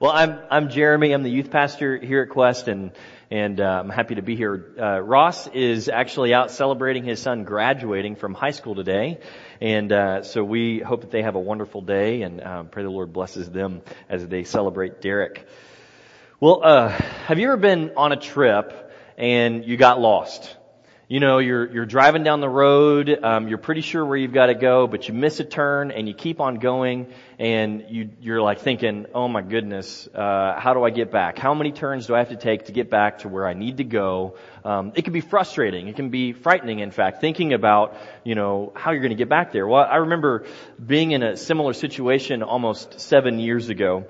well, I'm I'm Jeremy. I'm the youth pastor here at Quest, and and uh, I'm happy to be here. Uh, Ross is actually out celebrating his son graduating from high school today, and uh, so we hope that they have a wonderful day, and um, pray the Lord blesses them as they celebrate Derek. Well, uh, have you ever been on a trip and you got lost? You know, you're, you're driving down the road, um, you're pretty sure where you've got to go, but you miss a turn and you keep on going and you, you're like thinking, oh my goodness, uh, how do I get back? How many turns do I have to take to get back to where I need to go? Um, it can be frustrating. It can be frightening, in fact, thinking about, you know, how you're going to get back there. Well, I remember being in a similar situation almost seven years ago.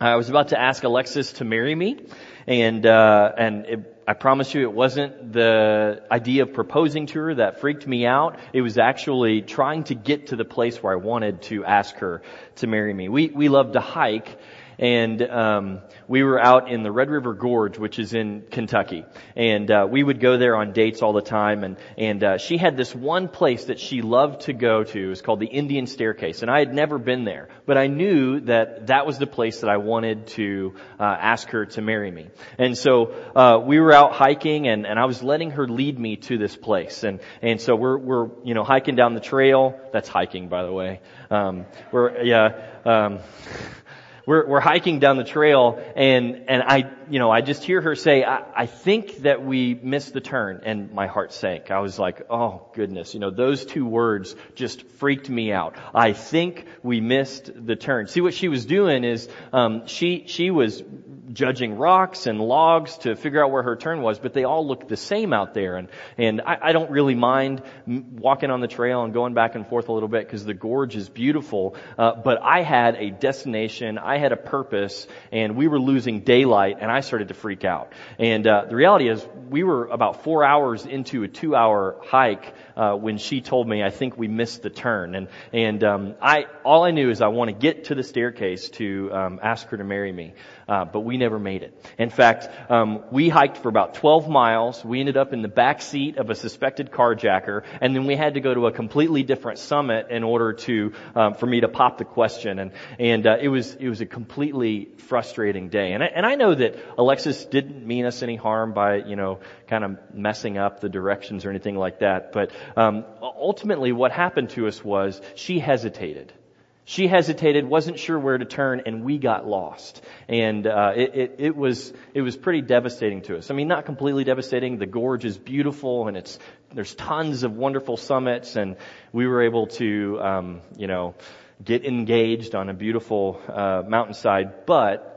I was about to ask Alexis to marry me and, uh, and it, I promise you it wasn't the idea of proposing to her that freaked me out. It was actually trying to get to the place where I wanted to ask her to marry me. We, we love to hike and um, we were out in the Red River Gorge, which is in Kentucky, and uh, we would go there on dates all the time. And and uh, she had this one place that she loved to go to. It was called the Indian Staircase, and I had never been there, but I knew that that was the place that I wanted to uh, ask her to marry me. And so uh, we were out hiking, and and I was letting her lead me to this place. And and so we're we're you know hiking down the trail. That's hiking, by the way. Um, we're yeah. Um, we're, we're hiking down the trail and, and I, you know, I just hear her say, I, I think that we missed the turn and my heart sank. I was like, oh goodness, you know, those two words just freaked me out. I think we missed the turn. See what she was doing is, um, she, she was judging rocks and logs to figure out where her turn was, but they all look the same out there. And, and I, I don't really mind walking on the trail and going back and forth a little bit because the gorge is beautiful. Uh, but I had a destination, I had a purpose, and we were losing daylight, and I started to freak out. And uh, the reality is, we were about four hours into a two-hour hike uh, when she told me, "I think we missed the turn." And and um, I all I knew is I want to get to the staircase to um, ask her to marry me uh, but we never made it. In fact, um, we hiked for about 12 miles. We ended up in the back seat of a suspected carjacker, and then we had to go to a completely different summit in order to um, for me to pop the question. And and uh, it was it was a completely frustrating day. And I, and I know that Alexis didn't mean us any harm by you know kind of messing up the directions or anything like that. But um, ultimately, what happened to us was she hesitated. She hesitated, wasn't sure where to turn, and we got lost. And uh, it, it, it, was it was pretty devastating to us. I mean, not completely devastating. The gorge is beautiful, and it's there's tons of wonderful summits, and we were able to um, you know get engaged on a beautiful uh, mountainside, but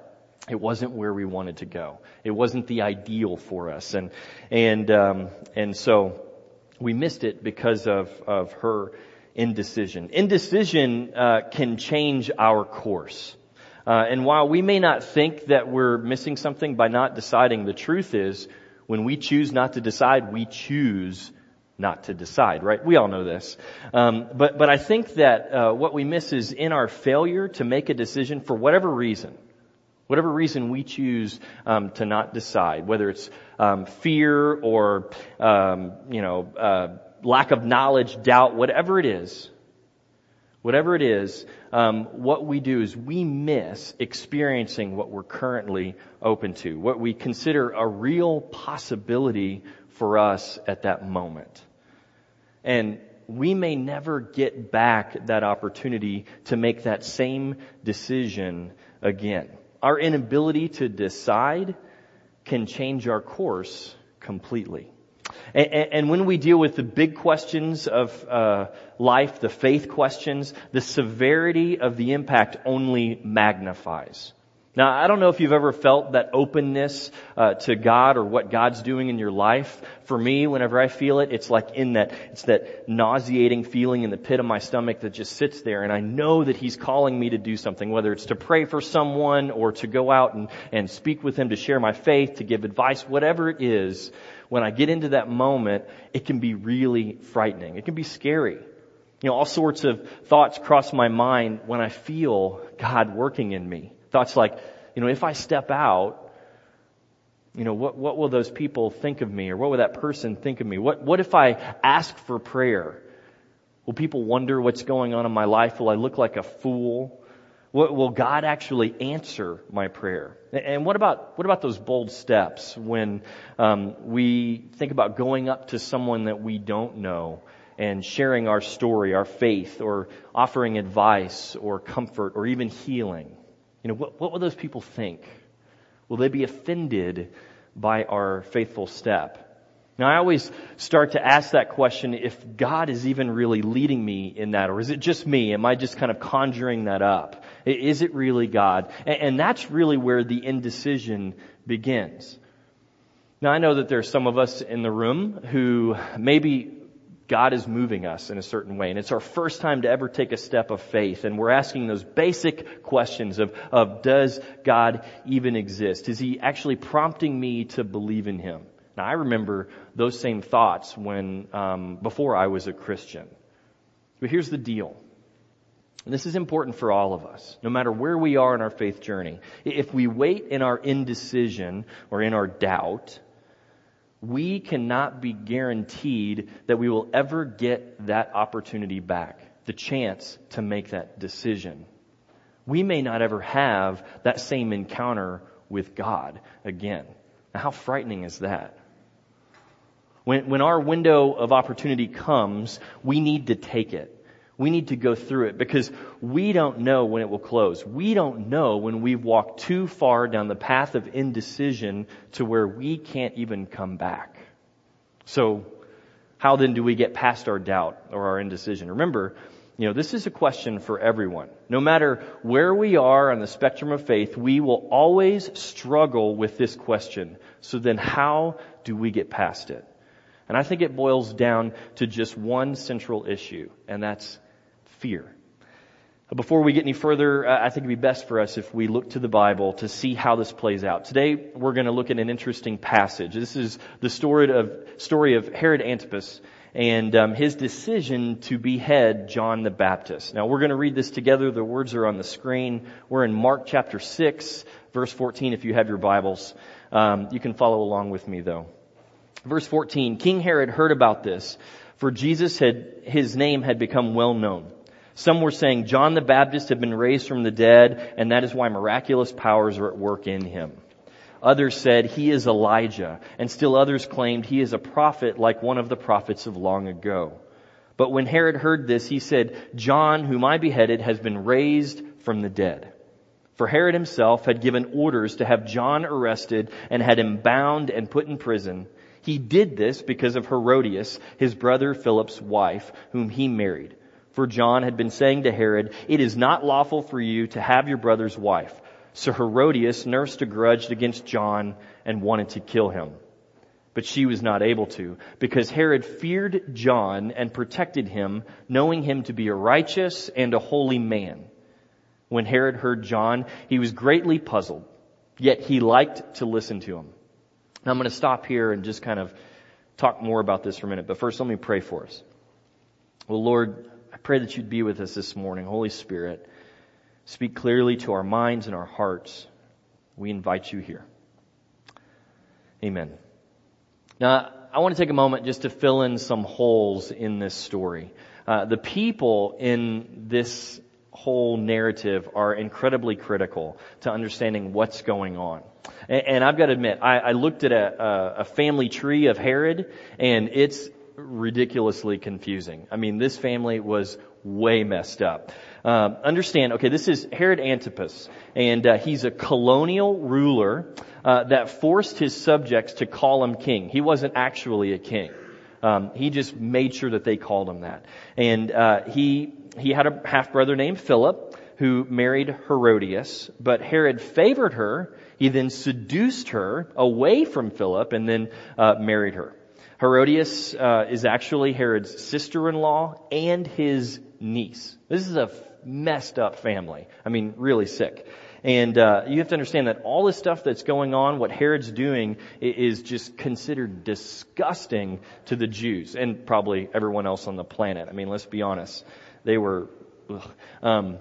it wasn't where we wanted to go. It wasn't the ideal for us, and and um, and so we missed it because of of her indecision. Indecision uh, can change our course. Uh, and while we may not think that we're missing something by not deciding, the truth is, when we choose not to decide, we choose not to decide, right? We all know this. Um, but but I think that uh, what we miss is in our failure to make a decision for whatever reason, whatever reason we choose um, to not decide, whether it's um, fear or um, you know uh, lack of knowledge, doubt, whatever it is, whatever it is, um, what we do is we miss experiencing what we're currently open to, what we consider a real possibility for us at that moment. And we may never get back that opportunity to make that same decision again. Our inability to decide can change our course completely. And, and, when we deal with the big questions of uh, life, the faith questions, the severity of the impact only magnifies. Now, I don't know if you've ever felt that openness uh, to God or what God's doing in your life. For me, whenever I feel it, it's like in that it's that nauseating feeling in the pit of my stomach that just sits there, and I know that He's calling me to do something, whether it's to pray for someone or to go out and, and speak with Him, to share my faith, to give advice, whatever it is when I get into that moment, it can be really frightening. It can be scary. You know, all sorts of thoughts cross my mind when I feel God working in me. Thoughts like, you know, if I step out, you know, what, what will those people think of me? Or what will that person think of me? What, what if I ask for prayer? Will people wonder what's going on in my life? Will I look like a fool? Will God actually answer my prayer? And what about what about those bold steps when um, we think about going up to someone that we don't know and sharing our story, our faith, or offering advice, or comfort, or even healing? You know, what, what will those people think? Will they be offended by our faithful step? Now I always start to ask that question if God is even really leading me in that, or is it just me? Am I just kind of conjuring that up? Is it really God? And that's really where the indecision begins. Now I know that there are some of us in the room who maybe God is moving us in a certain way. And it's our first time to ever take a step of faith. And we're asking those basic questions of, of does God even exist? Is he actually prompting me to believe in him? Now I remember those same thoughts when, um, before I was a Christian. But here's the deal. And this is important for all of us, no matter where we are in our faith journey. If we wait in our indecision or in our doubt, we cannot be guaranteed that we will ever get that opportunity back, the chance to make that decision. We may not ever have that same encounter with God again. Now, how frightening is that? When, when our window of opportunity comes, we need to take it. We need to go through it because we don't know when it will close. We don't know when we've walked too far down the path of indecision to where we can't even come back. So, how then do we get past our doubt or our indecision? Remember, you know, this is a question for everyone. No matter where we are on the spectrum of faith, we will always struggle with this question. So then how do we get past it? And I think it boils down to just one central issue, and that's fear. Before we get any further, uh, I think it'd be best for us if we look to the Bible to see how this plays out. Today, we're going to look at an interesting passage. This is the story of, story of Herod Antipas and um, his decision to behead John the Baptist. Now, we're going to read this together. The words are on the screen. We're in Mark chapter 6, verse 14, if you have your Bibles. Um, you can follow along with me, though. Verse 14, King Herod heard about this, for Jesus had, his name had become well known. Some were saying John the Baptist had been raised from the dead, and that is why miraculous powers are at work in him. Others said he is Elijah, and still others claimed he is a prophet like one of the prophets of long ago. But when Herod heard this, he said, John, whom I beheaded, has been raised from the dead. For Herod himself had given orders to have John arrested and had him bound and put in prison. He did this because of Herodias, his brother Philip's wife, whom he married. For John had been saying to Herod, It is not lawful for you to have your brother's wife. So Herodias nursed a grudge against John and wanted to kill him. But she was not able to, because Herod feared John and protected him, knowing him to be a righteous and a holy man. When Herod heard John, he was greatly puzzled, yet he liked to listen to him. Now I'm going to stop here and just kind of talk more about this for a minute, but first let me pray for us. Well, Lord, pray that you'd be with us this morning. Holy Spirit, speak clearly to our minds and our hearts. We invite you here. Amen. Now, I want to take a moment just to fill in some holes in this story. Uh, the people in this whole narrative are incredibly critical to understanding what's going on. And, and I've got to admit, I, I looked at a, a, family tree of Herod, and it's ridiculously confusing. I mean, this family was way messed up. Um, understand, okay, this is Herod Antipas, and uh, he's a colonial ruler uh, that forced his subjects to call him king. He wasn't actually a king. Um, he just made sure that they called him that. And uh, he he had a half brother named Philip who married Herodias, but Herod favored her. He then seduced her away from Philip and then uh, married her. Herodias uh, is actually Herod's sister-in-law and his niece. This is a messed up family. I mean, really sick. And uh, you have to understand that all this stuff that's going on, what Herod's doing, is just considered disgusting to the Jews and probably everyone else on the planet. I mean, let's be honest. They were, um,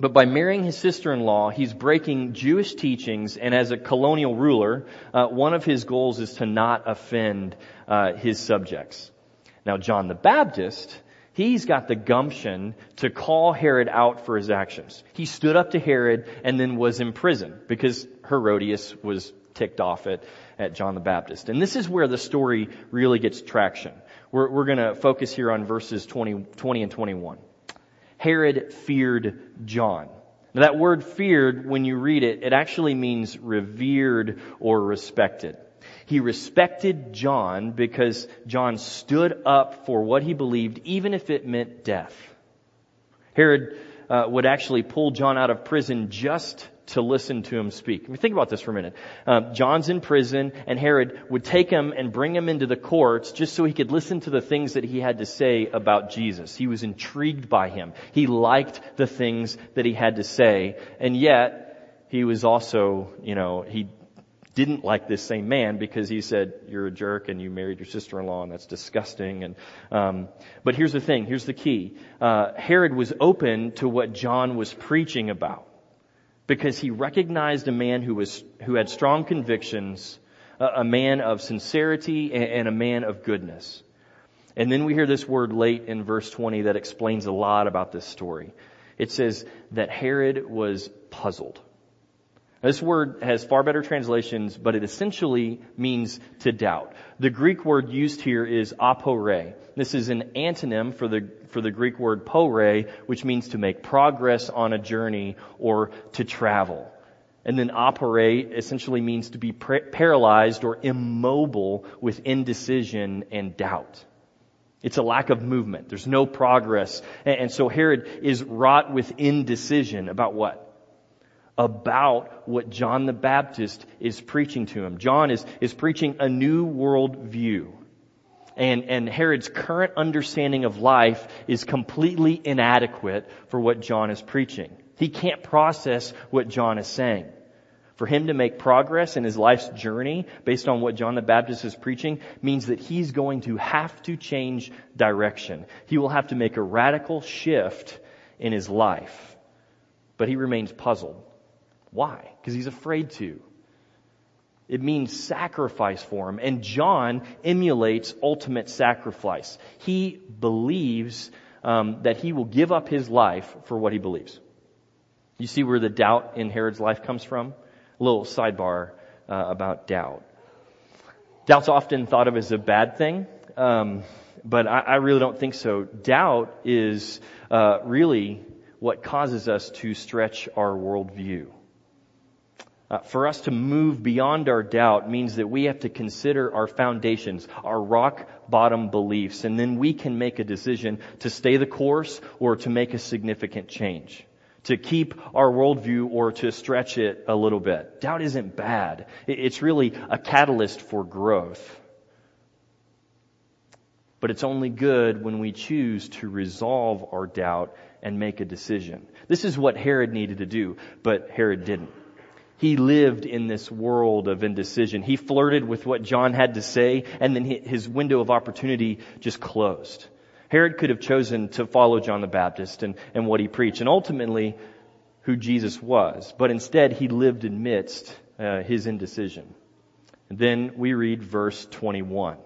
but by marrying his sister-in-law, he's breaking Jewish teachings, and as a colonial ruler, uh, one of his goals is to not offend uh, his subjects. Now, John the Baptist, He's got the gumption to call Herod out for his actions. He stood up to Herod and then was imprisoned because Herodias was ticked off at, at John the Baptist. And this is where the story really gets traction. We're, we're going to focus here on verses 20, 20 and 21. Herod feared John. Now that word feared, when you read it, it actually means revered or respected. He respected John because John stood up for what he believed, even if it meant death. Herod uh, would actually pull John out of prison just to listen to him speak. I mean, think about this for a minute. Uh, John's in prison, and Herod would take him and bring him into the courts just so he could listen to the things that he had to say about Jesus. He was intrigued by him. He liked the things that he had to say, and yet he was also, you know, he didn't like this same man because he said, you're a jerk and you married your sister-in-law and that's disgusting. And, um, but here's the thing, here's the key. Uh, Herod was open to what John was preaching about because he recognized a man who was, who had strong convictions, a, man of sincerity and a man of goodness. And then we hear this word late in verse 20 that explains a lot about this story. It says that Herod was puzzled. This word has far better translations, but it essentially means to doubt. The Greek word used here is apore. This is an antonym for the, for the Greek word pore, which means to make progress on a journey or to travel. And then apore essentially means to be paralyzed or immobile with indecision and doubt. It's a lack of movement. There's no progress. And so Herod is wrought with indecision about what? About what John the Baptist is preaching to him. John is, is preaching a new world view. And, and Herod's current understanding of life is completely inadequate for what John is preaching. He can't process what John is saying. For him to make progress in his life's journey based on what John the Baptist is preaching means that he's going to have to change direction. He will have to make a radical shift in his life. But he remains puzzled. Why? Because he's afraid to. It means sacrifice for him. And John emulates ultimate sacrifice. He believes um, that he will give up his life for what he believes. You see where the doubt in Herod's life comes from? A little sidebar uh, about doubt. Doubt's often thought of as a bad thing, um, but I, I, really don't think so. Doubt is uh, really what causes us to stretch our worldview. Uh, for us to move beyond our doubt means that we have to consider our foundations, our rock bottom beliefs, and then we can make a decision to stay the course or to make a significant change. To keep our worldview or to stretch it a little bit. Doubt isn't bad. It's really a catalyst for growth. But it's only good when we choose to resolve our doubt and make a decision. This is what Herod needed to do, but Herod didn't. He lived in this world of indecision. He flirted with what John had to say, and then his window of opportunity just closed. Herod could have chosen to follow John the Baptist and, and what he preached, and ultimately who Jesus was. But instead, he lived amidst uh, his indecision. And then we read verse 21.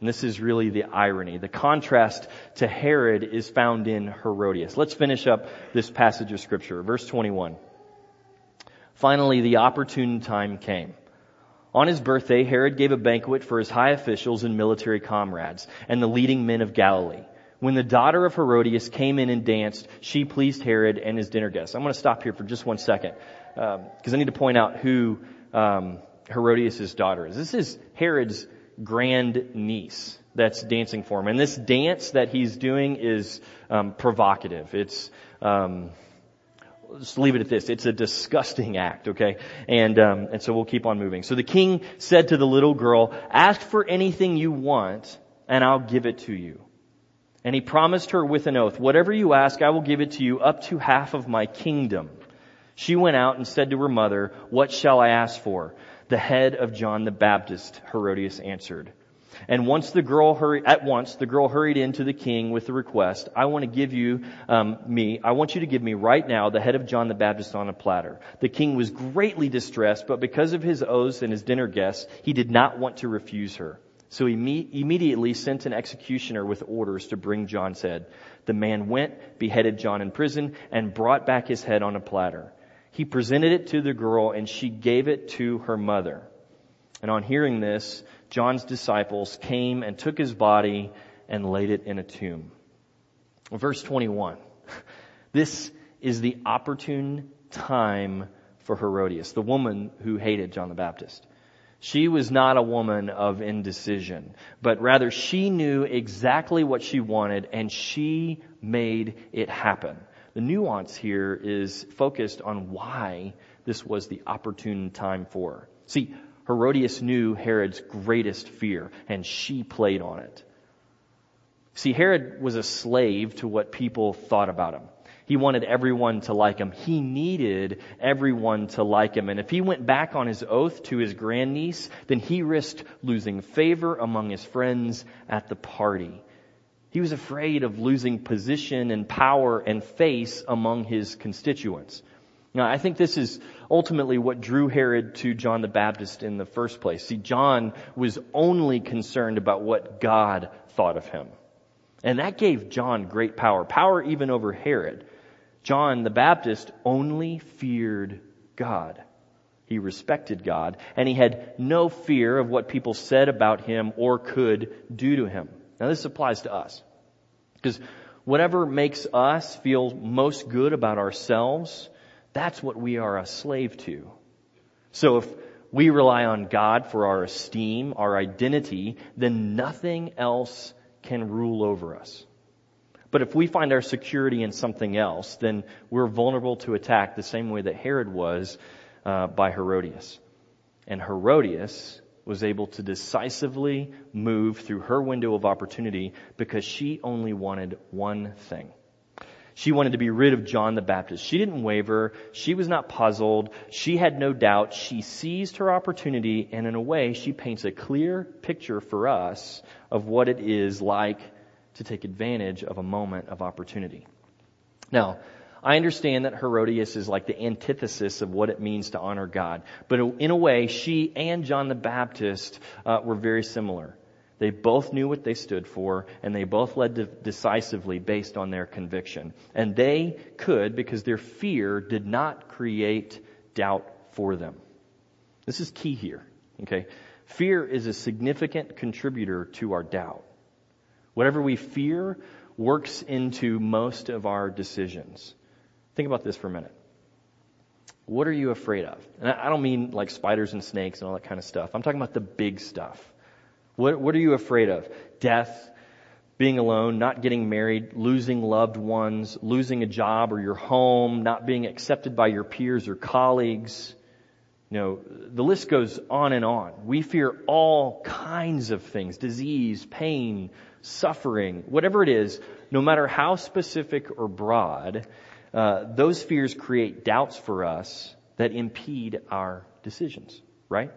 And this is really the irony. The contrast to Herod is found in Herodias. Let's finish up this passage of scripture. Verse 21. Finally, the opportune time came. On his birthday, Herod gave a banquet for his high officials and military comrades and the leading men of Galilee. When the daughter of Herodias came in and danced, she pleased Herod and his dinner guests. I'm going to stop here for just one second because um, I need to point out who um, Herodias' daughter is. This is Herod's grand niece that's dancing for him, and this dance that he's doing is um, provocative. It's um, just leave it at this. It's a disgusting act, okay? And, um, and so we'll keep on moving. So the king said to the little girl, ask for anything you want and I'll give it to you. And he promised her with an oath, whatever you ask, I will give it to you up to half of my kingdom. She went out and said to her mother, what shall I ask for? The head of John the Baptist, Herodias answered. And once the girl hurried, at once the girl hurried into the king with the request, I want to give you, um, me, I want you to give me right now the head of John the Baptist on a platter. The king was greatly distressed, but because of his oaths and his dinner guests, he did not want to refuse her. So he immediately sent an executioner with orders to bring John's head. The man went, beheaded John in prison, and brought back his head on a platter. He presented it to the girl, and she gave it to her mother. And on hearing this, John's disciples came and took his body and laid it in a tomb. Verse 21. This is the opportune time for Herodias, the woman who hated John the Baptist. She was not a woman of indecision, but rather she knew exactly what she wanted and she made it happen. The nuance here is focused on why this was the opportune time for her. See, Herodias knew Herod's greatest fear and she played on it. See, Herod was a slave to what people thought about him. He wanted everyone to like him. He needed everyone to like him. And if he went back on his oath to his grandniece, then he risked losing favor among his friends at the party. He was afraid of losing position and power and face among his constituents. Now, I think this is ultimately what drew Herod to John the Baptist in the first place. See, John was only concerned about what God thought of him. And that gave John great power, power even over Herod. John the Baptist only feared God. He respected God, and he had no fear of what people said about him or could do to him. Now this applies to us. Because whatever makes us feel most good about ourselves, that's what we are a slave to. So if we rely on God for our esteem, our identity, then nothing else can rule over us. But if we find our security in something else, then we're vulnerable to attack the same way that Herod was uh, by Herodias. And Herodias was able to decisively move through her window of opportunity because she only wanted one thing. She wanted to be rid of John the Baptist. She didn't waver. She was not puzzled. She had no doubt. She seized her opportunity and in a way she paints a clear picture for us of what it is like to take advantage of a moment of opportunity. Now, I understand that Herodias is like the antithesis of what it means to honor God. But in a way, she and John the Baptist uh, were very similar. They both knew what they stood for, and they both led decisively based on their conviction. And they could because their fear did not create doubt for them. This is key here. Okay? Fear is a significant contributor to our doubt. Whatever we fear works into most of our decisions. Think about this for a minute. What are you afraid of? And I don't mean like spiders and snakes and all that kind of stuff. I'm talking about the big stuff. What, what are you afraid of? Death, being alone, not getting married, losing loved ones, losing a job or your home, not being accepted by your peers or colleagues. You know, the list goes on and on. We fear all kinds of things, disease, pain, suffering, whatever it is, no matter how specific or broad, uh, those fears create doubts for us that impede our decisions, right?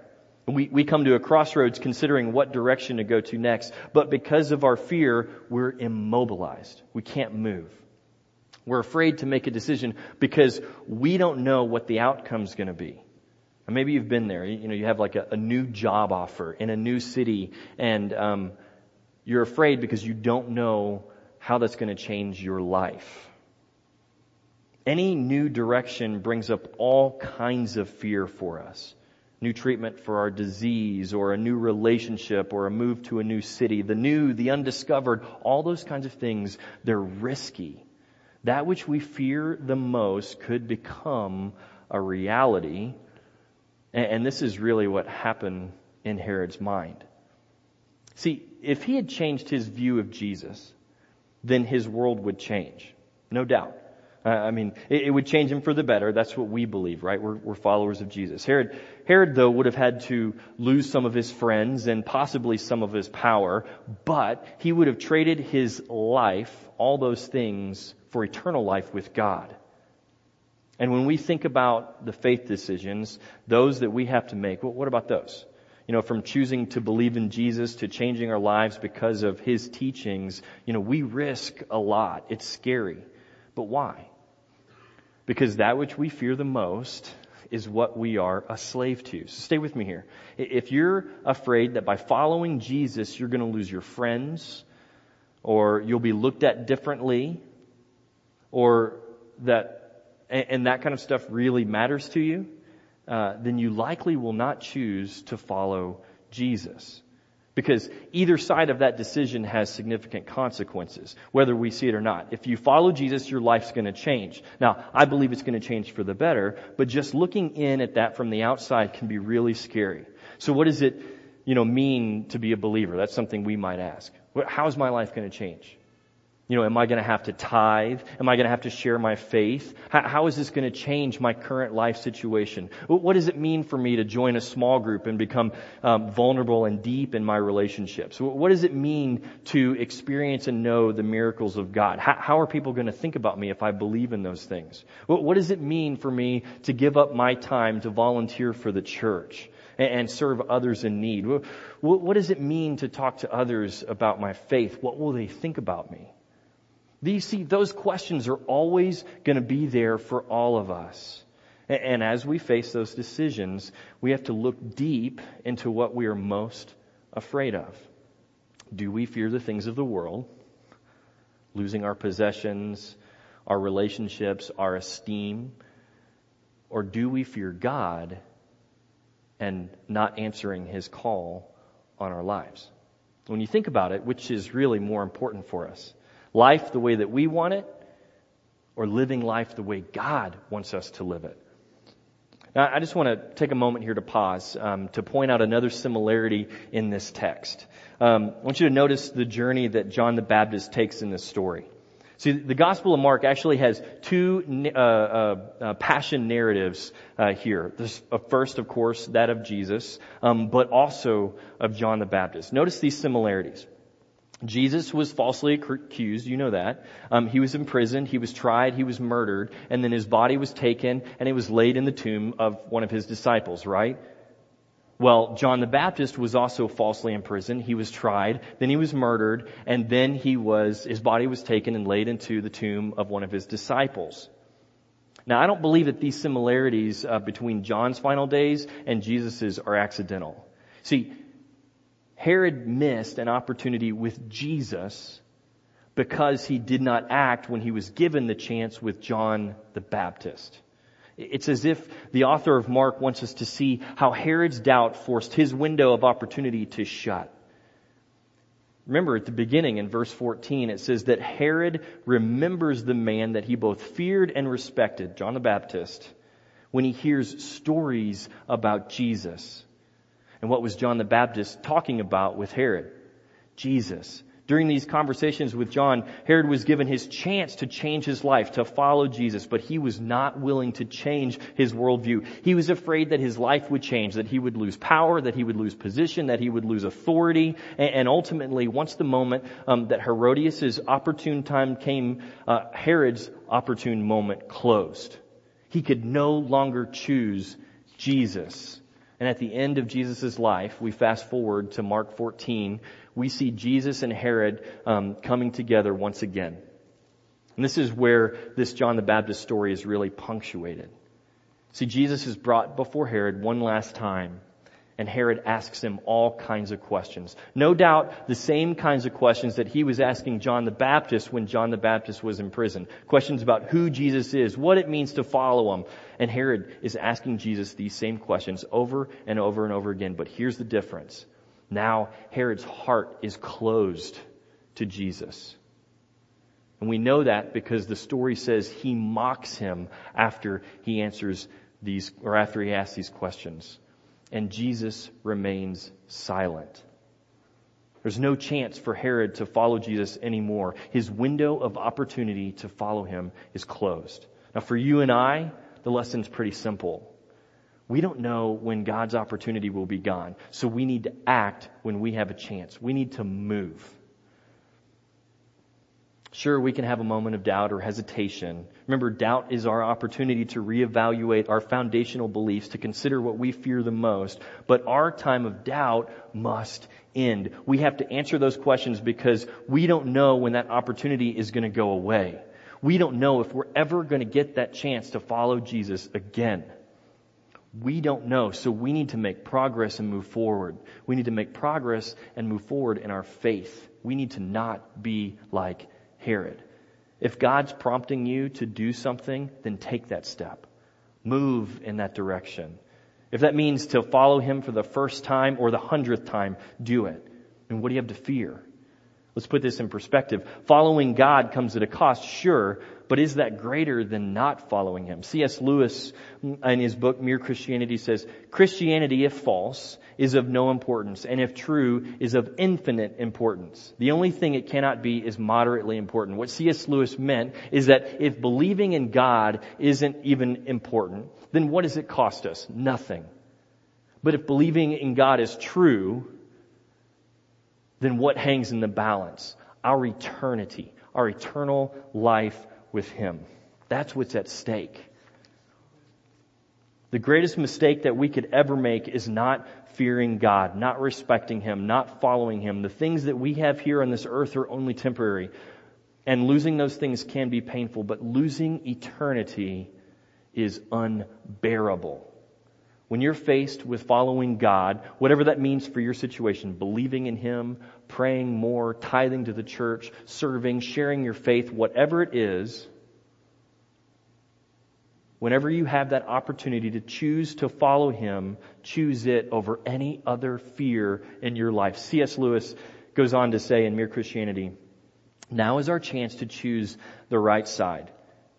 We, we come to a crossroads considering what direction to go to next, but because of our fear, we're immobilized. We can't move. We're afraid to make a decision because we don't know what the outcome's to be. And maybe you've been there. You know, you have like a, a new job offer in a new city, and um, you're afraid because you don't know how that's to change your life. Any new direction brings up all kinds of fear for us. New treatment for our disease or a new relationship or a move to a new city. The new, the undiscovered, all those kinds of things, they're risky. That which we fear the most could become a reality. And this is really what happened in Herod's mind. See, if he had changed his view of Jesus, then his world would change. No doubt. I mean, it, it, would change him for the better. That's what we believe, right? We're, we're followers of Jesus. Herod, Herod, though, would have had to lose some of his friends and possibly some of his power, but he would have traded his life, all those things, for eternal life with God. And when we think about the faith decisions, those that we have to make, well, what about those? you know, from choosing to believe in Jesus to changing our lives because of His teachings, you know, we risk a lot. It's scary. But why? Because that which we fear the most is what we are a slave to. So stay with me here. If you're afraid that by following Jesus, you're going to lose your friends, or you'll be looked at differently, or that, and that kind of stuff really matters to you, uh, then you likely will not choose to follow Jesus. Because either side of that decision has significant consequences, whether we see it or not. If you follow Jesus, your life's going to change. Now, I believe it's going to change for the better, but just looking in at that from the outside can be really scary. So what does it, you know, mean to be a believer? That's something we might ask. How's my life going to change? You know, am I going to have to tithe? Am I going to have to share my faith? How, how is this going to change my current life situation? What does it mean for me to join a small group and become um, vulnerable and deep in my relationships? What does it mean to experience and know the miracles of God? How, how are people going to think about me if I believe in those things? What, what does it mean for me to give up my time to volunteer for the church? and serve others in need? What does it mean to talk to others about my faith? What will they think about me? These, see, those questions are always going to be there for all of us. And as we face those decisions, we have to look deep into what we are most afraid of. Do we fear the things of the world? Losing our possessions, our relationships, our esteem? Or do we fear God and not answering His call on our lives? When you think about it, which is really more important for us? Life the way that we want it or living life the way God wants us to live it. Now, I just want to take a moment here to pause um, to point out another similarity in this text. Um, I want you to notice the journey that John the Baptist takes in this story. See, the Gospel of Mark actually has two uh, uh, uh, passion narratives uh, here. This, first, of course, that of Jesus, um, but also of John the Baptist. Notice these similarities. Jesus was falsely accused, you know that. Um, he was imprisoned, he was tried, he was murdered, and then his body was taken and it was laid in the tomb of one of his disciples, right? Well, John the Baptist was also falsely imprisoned. He was tried, then he was murdered, and then he was, his body was taken and laid into the tomb of one of his disciples. Now, I don't believe that these similarities uh, between John's final days and Jesus's are accidental. See, Herod missed an opportunity with Jesus because he did not act when he was given the chance with John the Baptist. It's as if the author of Mark wants us to see how Herod's doubt forced his window of opportunity to shut. Remember at the beginning in verse 14, it says that Herod remembers the man that he both feared and respected, John the Baptist, when he hears stories about Jesus. And what was John the Baptist talking about with Herod? Jesus. During these conversations with John, Herod was given his chance to change his life, to follow Jesus, but he was not willing to change his worldview. He was afraid that his life would change, that he would lose power, that he would lose position, that he would lose authority, and, ultimately, once the moment um, that Herodias' opportune time came, uh, Herod's opportune moment closed. He could no longer choose Jesus. And at the end of Jesus' life, we fast forward to Mark 14, we see Jesus and Herod um, coming together once again. And this is where this John the Baptist story is really punctuated. See, Jesus is brought before Herod one last time and Herod asks him all kinds of questions. No doubt the same kinds of questions that he was asking John the Baptist when John the Baptist was in prison. Questions about who Jesus is, what it means to follow him. And Herod is asking Jesus these same questions over and over and over again. But here's the difference. Now Herod's heart is closed to Jesus. And we know that because the story says he mocks him after he answers these, or after he asks these questions and Jesus remains silent. There's no chance for Herod to follow Jesus anymore. His window of opportunity to follow him is closed. Now for you and I, the lesson's pretty simple. We don't know when God's opportunity will be gone. So we need to act when we have a chance. We need to move. Sure, we can have a moment of doubt or hesitation. Remember, doubt is our opportunity to reevaluate our foundational beliefs, to consider what we fear the most. But our time of doubt must end. We have to answer those questions because we don't know when that opportunity is going to go away. We don't know if we're ever going to get that chance to follow Jesus again. We don't know, so we need to make progress and move forward. We need to make progress and move forward in our faith. We need to not be like Herod. If God's prompting you to do something, then take that step. Move in that direction. If that means to follow Him for the first time or the hundredth time, do it. And what do you have to fear? Let's put this in perspective. Following God comes at a cost, sure, but is that greater than not following Him? C.S. Lewis, mm, in his book Mere Christianity, says, Christianity, if false, is of no importance, and if true, is of infinite importance. The only thing it cannot be is moderately important. What C.S. Lewis meant is that if believing in God isn't even important, then what does it cost us? Nothing. But if believing in God is true, then what hangs in the balance? Our eternity, our eternal life with Him. That's what's at stake. The greatest mistake that we could ever make is not fearing God, not respecting Him, not following Him. The things that we have here on this earth are only temporary. And losing those things can be painful, but losing eternity is unbearable. When you're faced with following God, whatever that means for your situation, believing in Him, praying more, tithing to the church, serving, sharing your faith, whatever it is, whenever you have that opportunity to choose to follow Him, choose it over any other fear in your life. C.S. Lewis goes on to say in Mere Christianity, now is our chance to choose the right side.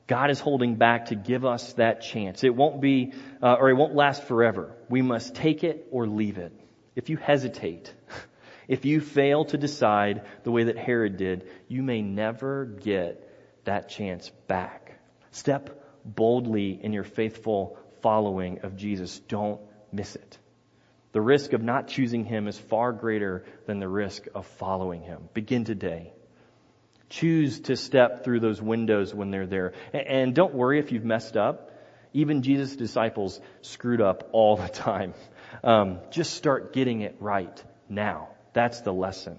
God is holding back to give us that chance. It won't be, uh, or it won't last forever. We must take it or leave it. If you hesitate, if you fail to decide the way that Herod did, you may never get that chance back. Step boldly in your faithful following of Jesus. Don't miss it. The risk of not choosing him is far greater than the risk of following him. Begin today. Choose to step through those windows when they're there. And don't worry if you've messed up. Even Jesus' disciples screwed up all the time. Um, just start getting it right now. That's the lesson.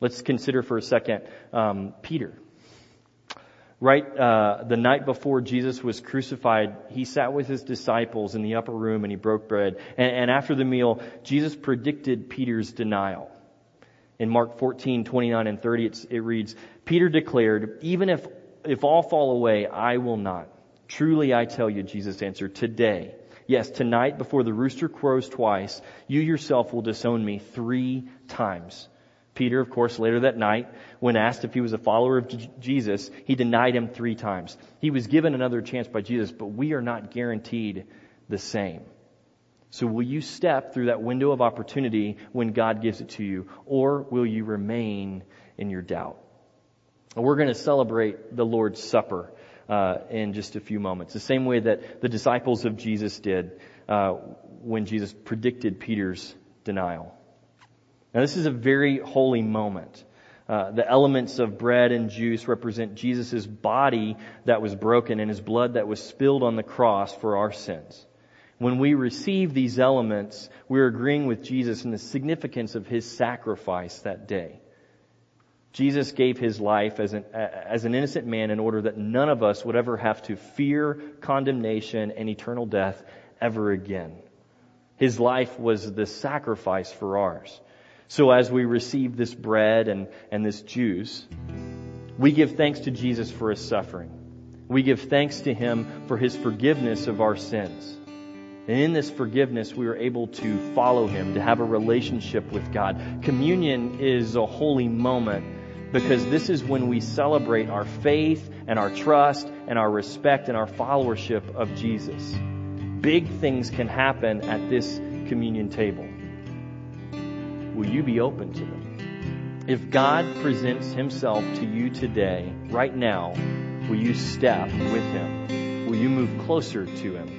Let's consider for a second um, Peter. Right uh, the night before Jesus was crucified, he sat with his disciples in the upper room and he broke bread. And, and after the meal, Jesus predicted Peter's denial. In Mark 14, 29 and 30, it reads, Peter declared, even if, if all fall away, I will not. Truly I tell you, Jesus answered, today, yes, tonight before the rooster crows twice, you yourself will disown me three times. Peter, of course, later that night, when asked if he was a follower of J- Jesus, he denied him three times. He was given another chance by Jesus, but we are not guaranteed the same. So will you step through that window of opportunity when God gives it to you, or will you remain in your doubt? We're going to celebrate the Lord's Supper uh, in just a few moments, the same way that the disciples of Jesus did uh, when Jesus predicted Peter's denial. Now, this is a very holy moment. Uh, the elements of bread and juice represent Jesus' body that was broken and his blood that was spilled on the cross for our sins. When we receive these elements, we're agreeing with Jesus in the significance of his sacrifice that day. Jesus gave his life as an, as an innocent man in order that none of us would ever have to fear condemnation and eternal death ever again. His life was the sacrifice for ours. So as we receive this bread and, and this juice, we give thanks to Jesus for his suffering. We give thanks to him for his forgiveness of our sins. And in this forgiveness, we are able to follow Him, to have a relationship with God. Communion is a holy moment because this is when we celebrate our faith and our trust and our respect and our followership of Jesus. Big things can happen at this communion table. Will you be open to them? If God presents Himself to you today, right now, will you step with Him? Will you move closer to Him?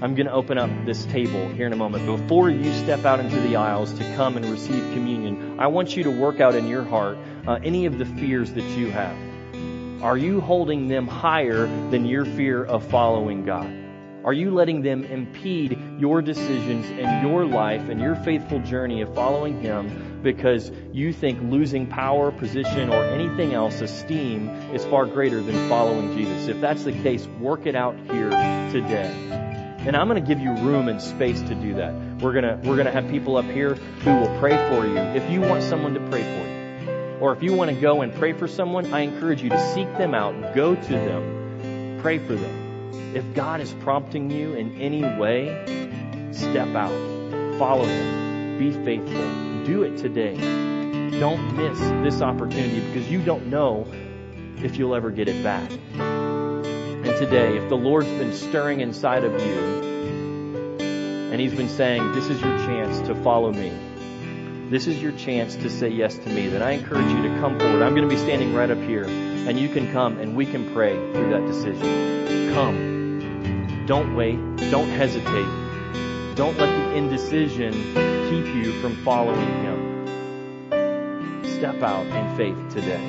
I'm going to open up this table here in a moment. Before you step out into the aisles to come and receive communion, I want you to work out in your heart uh, any of the fears that you have. Are you holding them higher than your fear of following God? Are you letting them impede your decisions and your life and your faithful journey of following Him because you think losing power, position, or anything else, esteem, is far greater than following Jesus? If that's the case, work it out here today. And I'm going to give you room and space to do that. We're going to, we're going to have people up here who will pray for you if you want someone to pray for you. Or if you want to go and pray for someone, I encourage you to seek them out, go to them, pray for them. If God is prompting you in any way, step out, follow Him, be faithful, do it today. Don't miss this opportunity because you don't know if you'll ever get it back. And today, if the Lord's been stirring inside of you and He's been saying, this is your chance to follow me. This is your chance to say yes to me. Then I encourage you to come forward. I'm going to be standing right up here and you can come and we can pray through that decision. Come. Don't wait. Don't hesitate. Don't let the indecision keep you from following Him. Step out in faith today.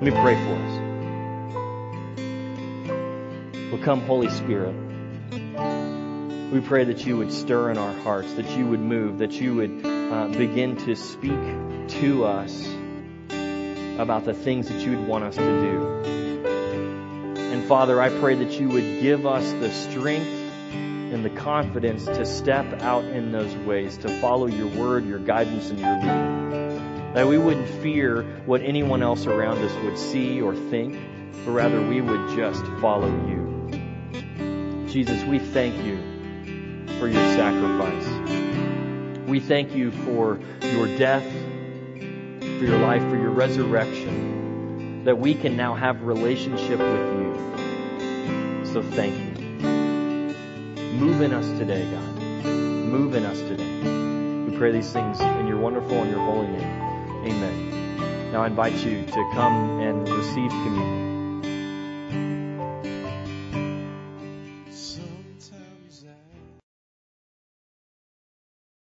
Let me pray for us. Well, come, Holy Spirit. We pray that you would stir in our hearts, that you would move, that you would uh, begin to speak to us about the things that you would want us to do. And Father, I pray that you would give us the strength and the confidence to step out in those ways, to follow your word, your guidance, and your leading. That we wouldn't fear what anyone else around us would see or think, but rather we would just follow you. Jesus, we thank you for your sacrifice. We thank you for your death, for your life, for your resurrection, that we can now have relationship with you. So thank you. Move in us today, God. Move in us today. We pray these things in your wonderful and your holy name. Amen. Now I invite you to come and receive communion.